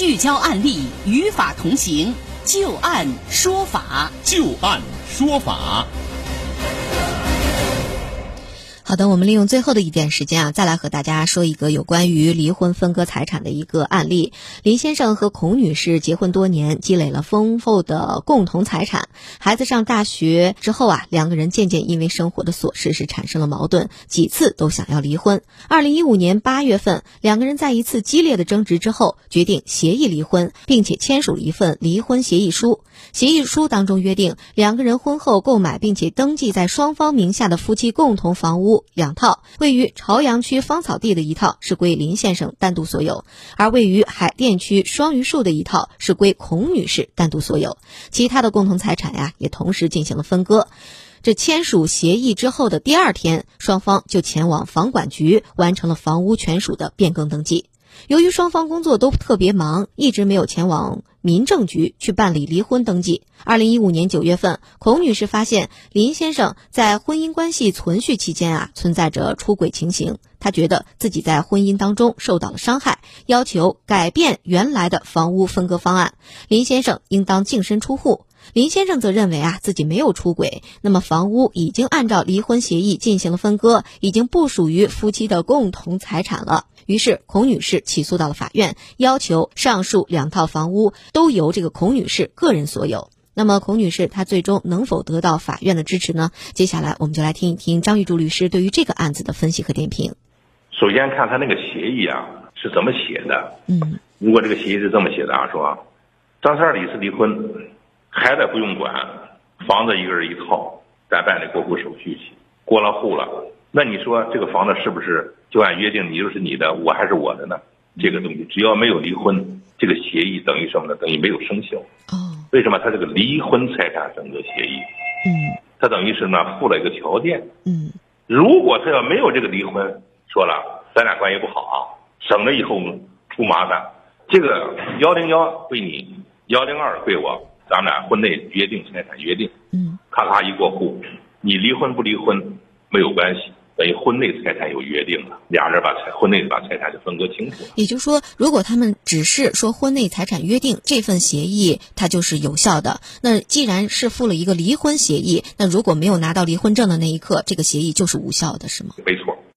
聚焦案例，与法同行，就案说法，就案说法。好的，我们利用最后的一点时间啊，再来和大家说一个有关于离婚分割财产的一个案例。林先生和孔女士结婚多年，积累了丰厚的共同财产。孩子上大学之后啊，两个人渐渐因为生活的琐事是产生了矛盾，几次都想要离婚。二零一五年八月份，两个人在一次激烈的争执之后，决定协议离婚，并且签署了一份离婚协议书。协议书当中约定，两个人婚后购买并且登记在双方名下的夫妻共同房屋。两套，位于朝阳区芳草地的一套是归林先生单独所有，而位于海淀区双榆树的一套是归孔女士单独所有。其他的共同财产呀，也同时进行了分割。这签署协议之后的第二天，双方就前往房管局完成了房屋权属的变更登记。由于双方工作都特别忙，一直没有前往民政局去办理离婚登记。二零一五年九月份，孔女士发现林先生在婚姻关系存续期间啊，存在着出轨情形。她觉得自己在婚姻当中受到了伤害，要求改变原来的房屋分割方案，林先生应当净身出户。林先生则认为啊，自己没有出轨，那么房屋已经按照离婚协议进行了分割，已经不属于夫妻的共同财产了。于是，孔女士起诉到了法院，要求上述两套房屋都由这个孔女士个人所有。那么，孔女士她最终能否得到法院的支持呢？接下来，我们就来听一听张玉柱律师对于这个案子的分析和点评。首先看他那个协议啊是怎么写的。嗯，如果这个协议是这么写的啊，说张三李四离婚，孩子不用管，房子一个人一套，咱办理过户手续去，过了户了，那你说这个房子是不是就按约定你就是你的，我还是我的呢？这个东西只要没有离婚，这个协议等于什么呢？等于没有生效。哦，为什么？他这个离婚财产分割协议，嗯他等于是呢附了一个条件，嗯如果他要没有这个离婚，说了咱俩关系不好啊，省得以后出麻烦。这个幺零幺归你，幺零二归我，咱们俩婚内约定财产约定，嗯咔咔一过户，你离婚不离婚没有关系，等于婚内财产有约定了，俩人把财婚内把财产就分割清楚了。也就是说，如果他们只是说婚内财产约定这份协议，它就是有效的。那既然是附了一个离婚协议，那如果没有拿到离婚证的那一刻，这个协议就是无效的，是吗？没错，